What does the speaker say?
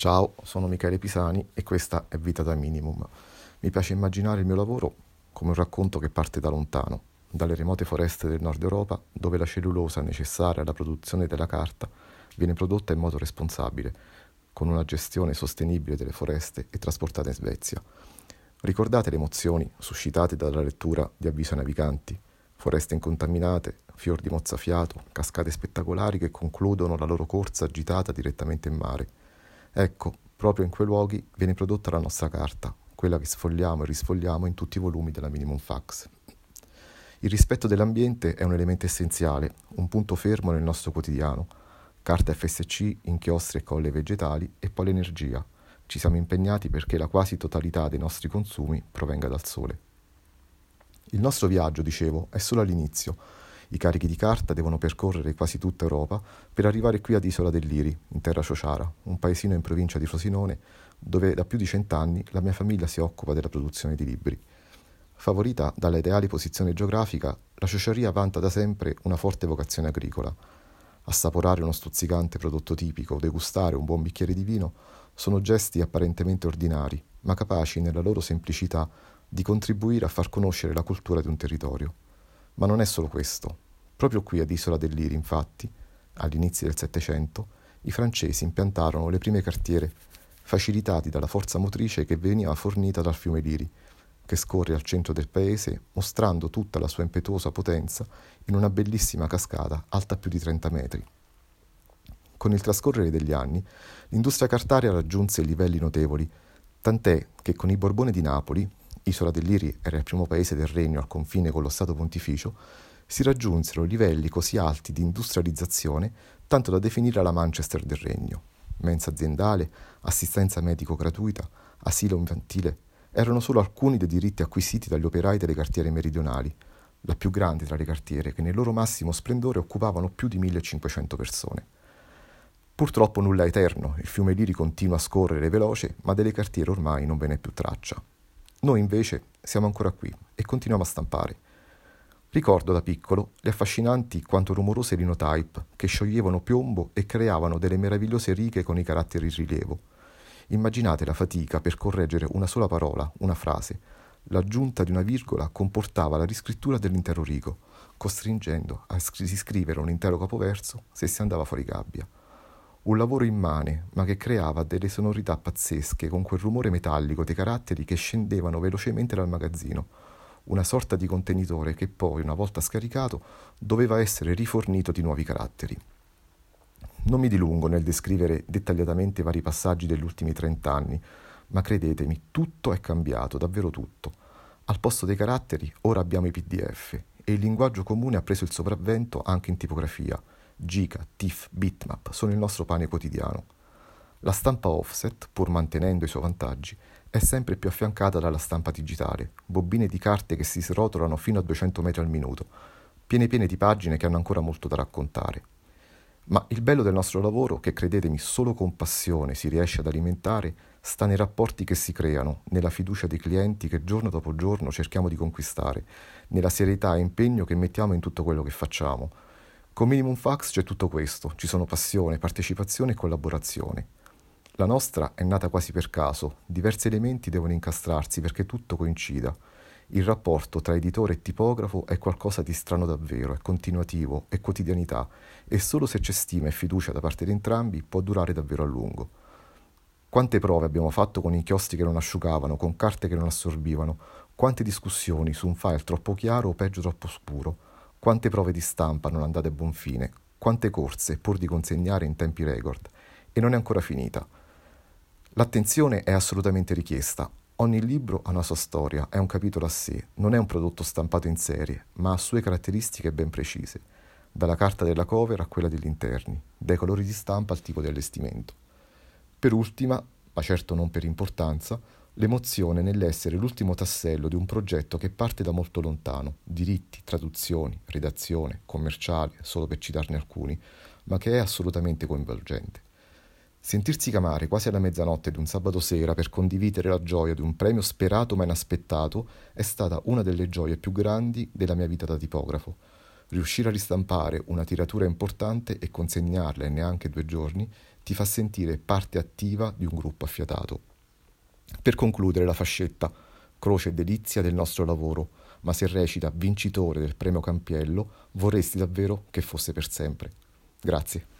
Ciao, sono Michele Pisani e questa è Vita da Minimum. Mi piace immaginare il mio lavoro come un racconto che parte da lontano, dalle remote foreste del nord Europa, dove la cellulosa necessaria alla produzione della carta viene prodotta in modo responsabile, con una gestione sostenibile delle foreste e trasportata in Svezia. Ricordate le emozioni suscitate dalla lettura di Avviso ai naviganti? Foreste incontaminate, fior di mozzafiato, cascate spettacolari che concludono la loro corsa agitata direttamente in mare. Ecco, proprio in quei luoghi viene prodotta la nostra carta, quella che sfogliamo e risfogliamo in tutti i volumi della Minimum Fax. Il rispetto dell'ambiente è un elemento essenziale, un punto fermo nel nostro quotidiano. Carta FSC, inchiostri e colle vegetali e poi l'energia. Ci siamo impegnati perché la quasi totalità dei nostri consumi provenga dal sole. Il nostro viaggio, dicevo, è solo all'inizio i carichi di carta devono percorrere quasi tutta Europa per arrivare qui ad Isola dell'Iri, in terra ciociara, un paesino in provincia di Frosinone, dove da più di cent'anni la mia famiglia si occupa della produzione di libri. Favorita dalla ideale posizione geografica, la ciociaria vanta da sempre una forte vocazione agricola. Assaporare uno stuzzicante prodotto tipico degustare un buon bicchiere di vino sono gesti apparentemente ordinari, ma capaci nella loro semplicità di contribuire a far conoscere la cultura di un territorio. Ma non è solo questo. Proprio qui ad Isola dell'Iri, infatti, all'inizio del Settecento, i francesi impiantarono le prime cartiere, facilitati dalla forza motrice che veniva fornita dal fiume Liri, che scorre al centro del paese, mostrando tutta la sua impetuosa potenza in una bellissima cascata alta più di 30 metri. Con il trascorrere degli anni, l'industria cartaria raggiunse livelli notevoli, tant'è che con i Borbone di Napoli, Isola dell'Iri era il primo paese del regno al confine con lo Stato Pontificio, si raggiunsero livelli così alti di industrializzazione tanto da definire la Manchester del regno. Mensa aziendale, assistenza medico gratuita, asilo infantile erano solo alcuni dei diritti acquisiti dagli operai delle cartiere meridionali, la più grande tra le cartiere che nel loro massimo splendore occupavano più di 1500 persone. Purtroppo nulla è eterno, il fiume Liri continua a scorrere veloce, ma delle cartiere ormai non ve n'è più traccia. Noi invece siamo ancora qui e continuiamo a stampare. Ricordo da piccolo le affascinanti quanto rumorose linotype che scioglievano piombo e creavano delle meravigliose righe con i caratteri in rilievo. Immaginate la fatica per correggere una sola parola, una frase. L'aggiunta di una virgola comportava la riscrittura dell'intero rigo, costringendo a riscrivere un intero capoverso se si andava fuori gabbia. Un lavoro immane, ma che creava delle sonorità pazzesche con quel rumore metallico dei caratteri che scendevano velocemente dal magazzino, una sorta di contenitore che poi, una volta scaricato, doveva essere rifornito di nuovi caratteri. Non mi dilungo nel descrivere dettagliatamente i vari passaggi degli ultimi trent'anni, ma credetemi, tutto è cambiato, davvero tutto. Al posto dei caratteri ora abbiamo i PDF e il linguaggio comune ha preso il sopravvento anche in tipografia giga, TIFF, bitmap sono il nostro pane quotidiano. La stampa offset, pur mantenendo i suoi vantaggi, è sempre più affiancata dalla stampa digitale, bobine di carte che si srotolano fino a 200 metri al minuto, piene piene di pagine che hanno ancora molto da raccontare. Ma il bello del nostro lavoro, che credetemi solo con passione si riesce ad alimentare, sta nei rapporti che si creano, nella fiducia dei clienti che giorno dopo giorno cerchiamo di conquistare, nella serietà e impegno che mettiamo in tutto quello che facciamo, con Minimum Fax c'è tutto questo, ci sono passione, partecipazione e collaborazione. La nostra è nata quasi per caso, diversi elementi devono incastrarsi perché tutto coincida. Il rapporto tra editore e tipografo è qualcosa di strano davvero, è continuativo, è quotidianità e solo se c'è stima e fiducia da parte di entrambi può durare davvero a lungo. Quante prove abbiamo fatto con inchiostri che non asciugavano, con carte che non assorbivano, quante discussioni su un file troppo chiaro o peggio troppo scuro quante prove di stampa non andate a buon fine, quante corse pur di consegnare in tempi record, e non è ancora finita. L'attenzione è assolutamente richiesta. Ogni libro ha una sua storia, è un capitolo a sé, non è un prodotto stampato in serie, ma ha sue caratteristiche ben precise, dalla carta della cover a quella degli interni, dai colori di stampa al tipo di allestimento. Per ultima, ma certo non per importanza, l'emozione nell'essere l'ultimo tassello di un progetto che parte da molto lontano, diritti, traduzioni, redazione, commerciale, solo per citarne alcuni, ma che è assolutamente coinvolgente. Sentirsi chiamare quasi alla mezzanotte di un sabato sera per condividere la gioia di un premio sperato ma inaspettato è stata una delle gioie più grandi della mia vita da tipografo. Riuscire a ristampare una tiratura importante e consegnarla in neanche due giorni ti fa sentire parte attiva di un gruppo affiatato. Per concludere la fascetta, croce e delizia del nostro lavoro, ma se recita vincitore del premio Campiello, vorresti davvero che fosse per sempre. Grazie.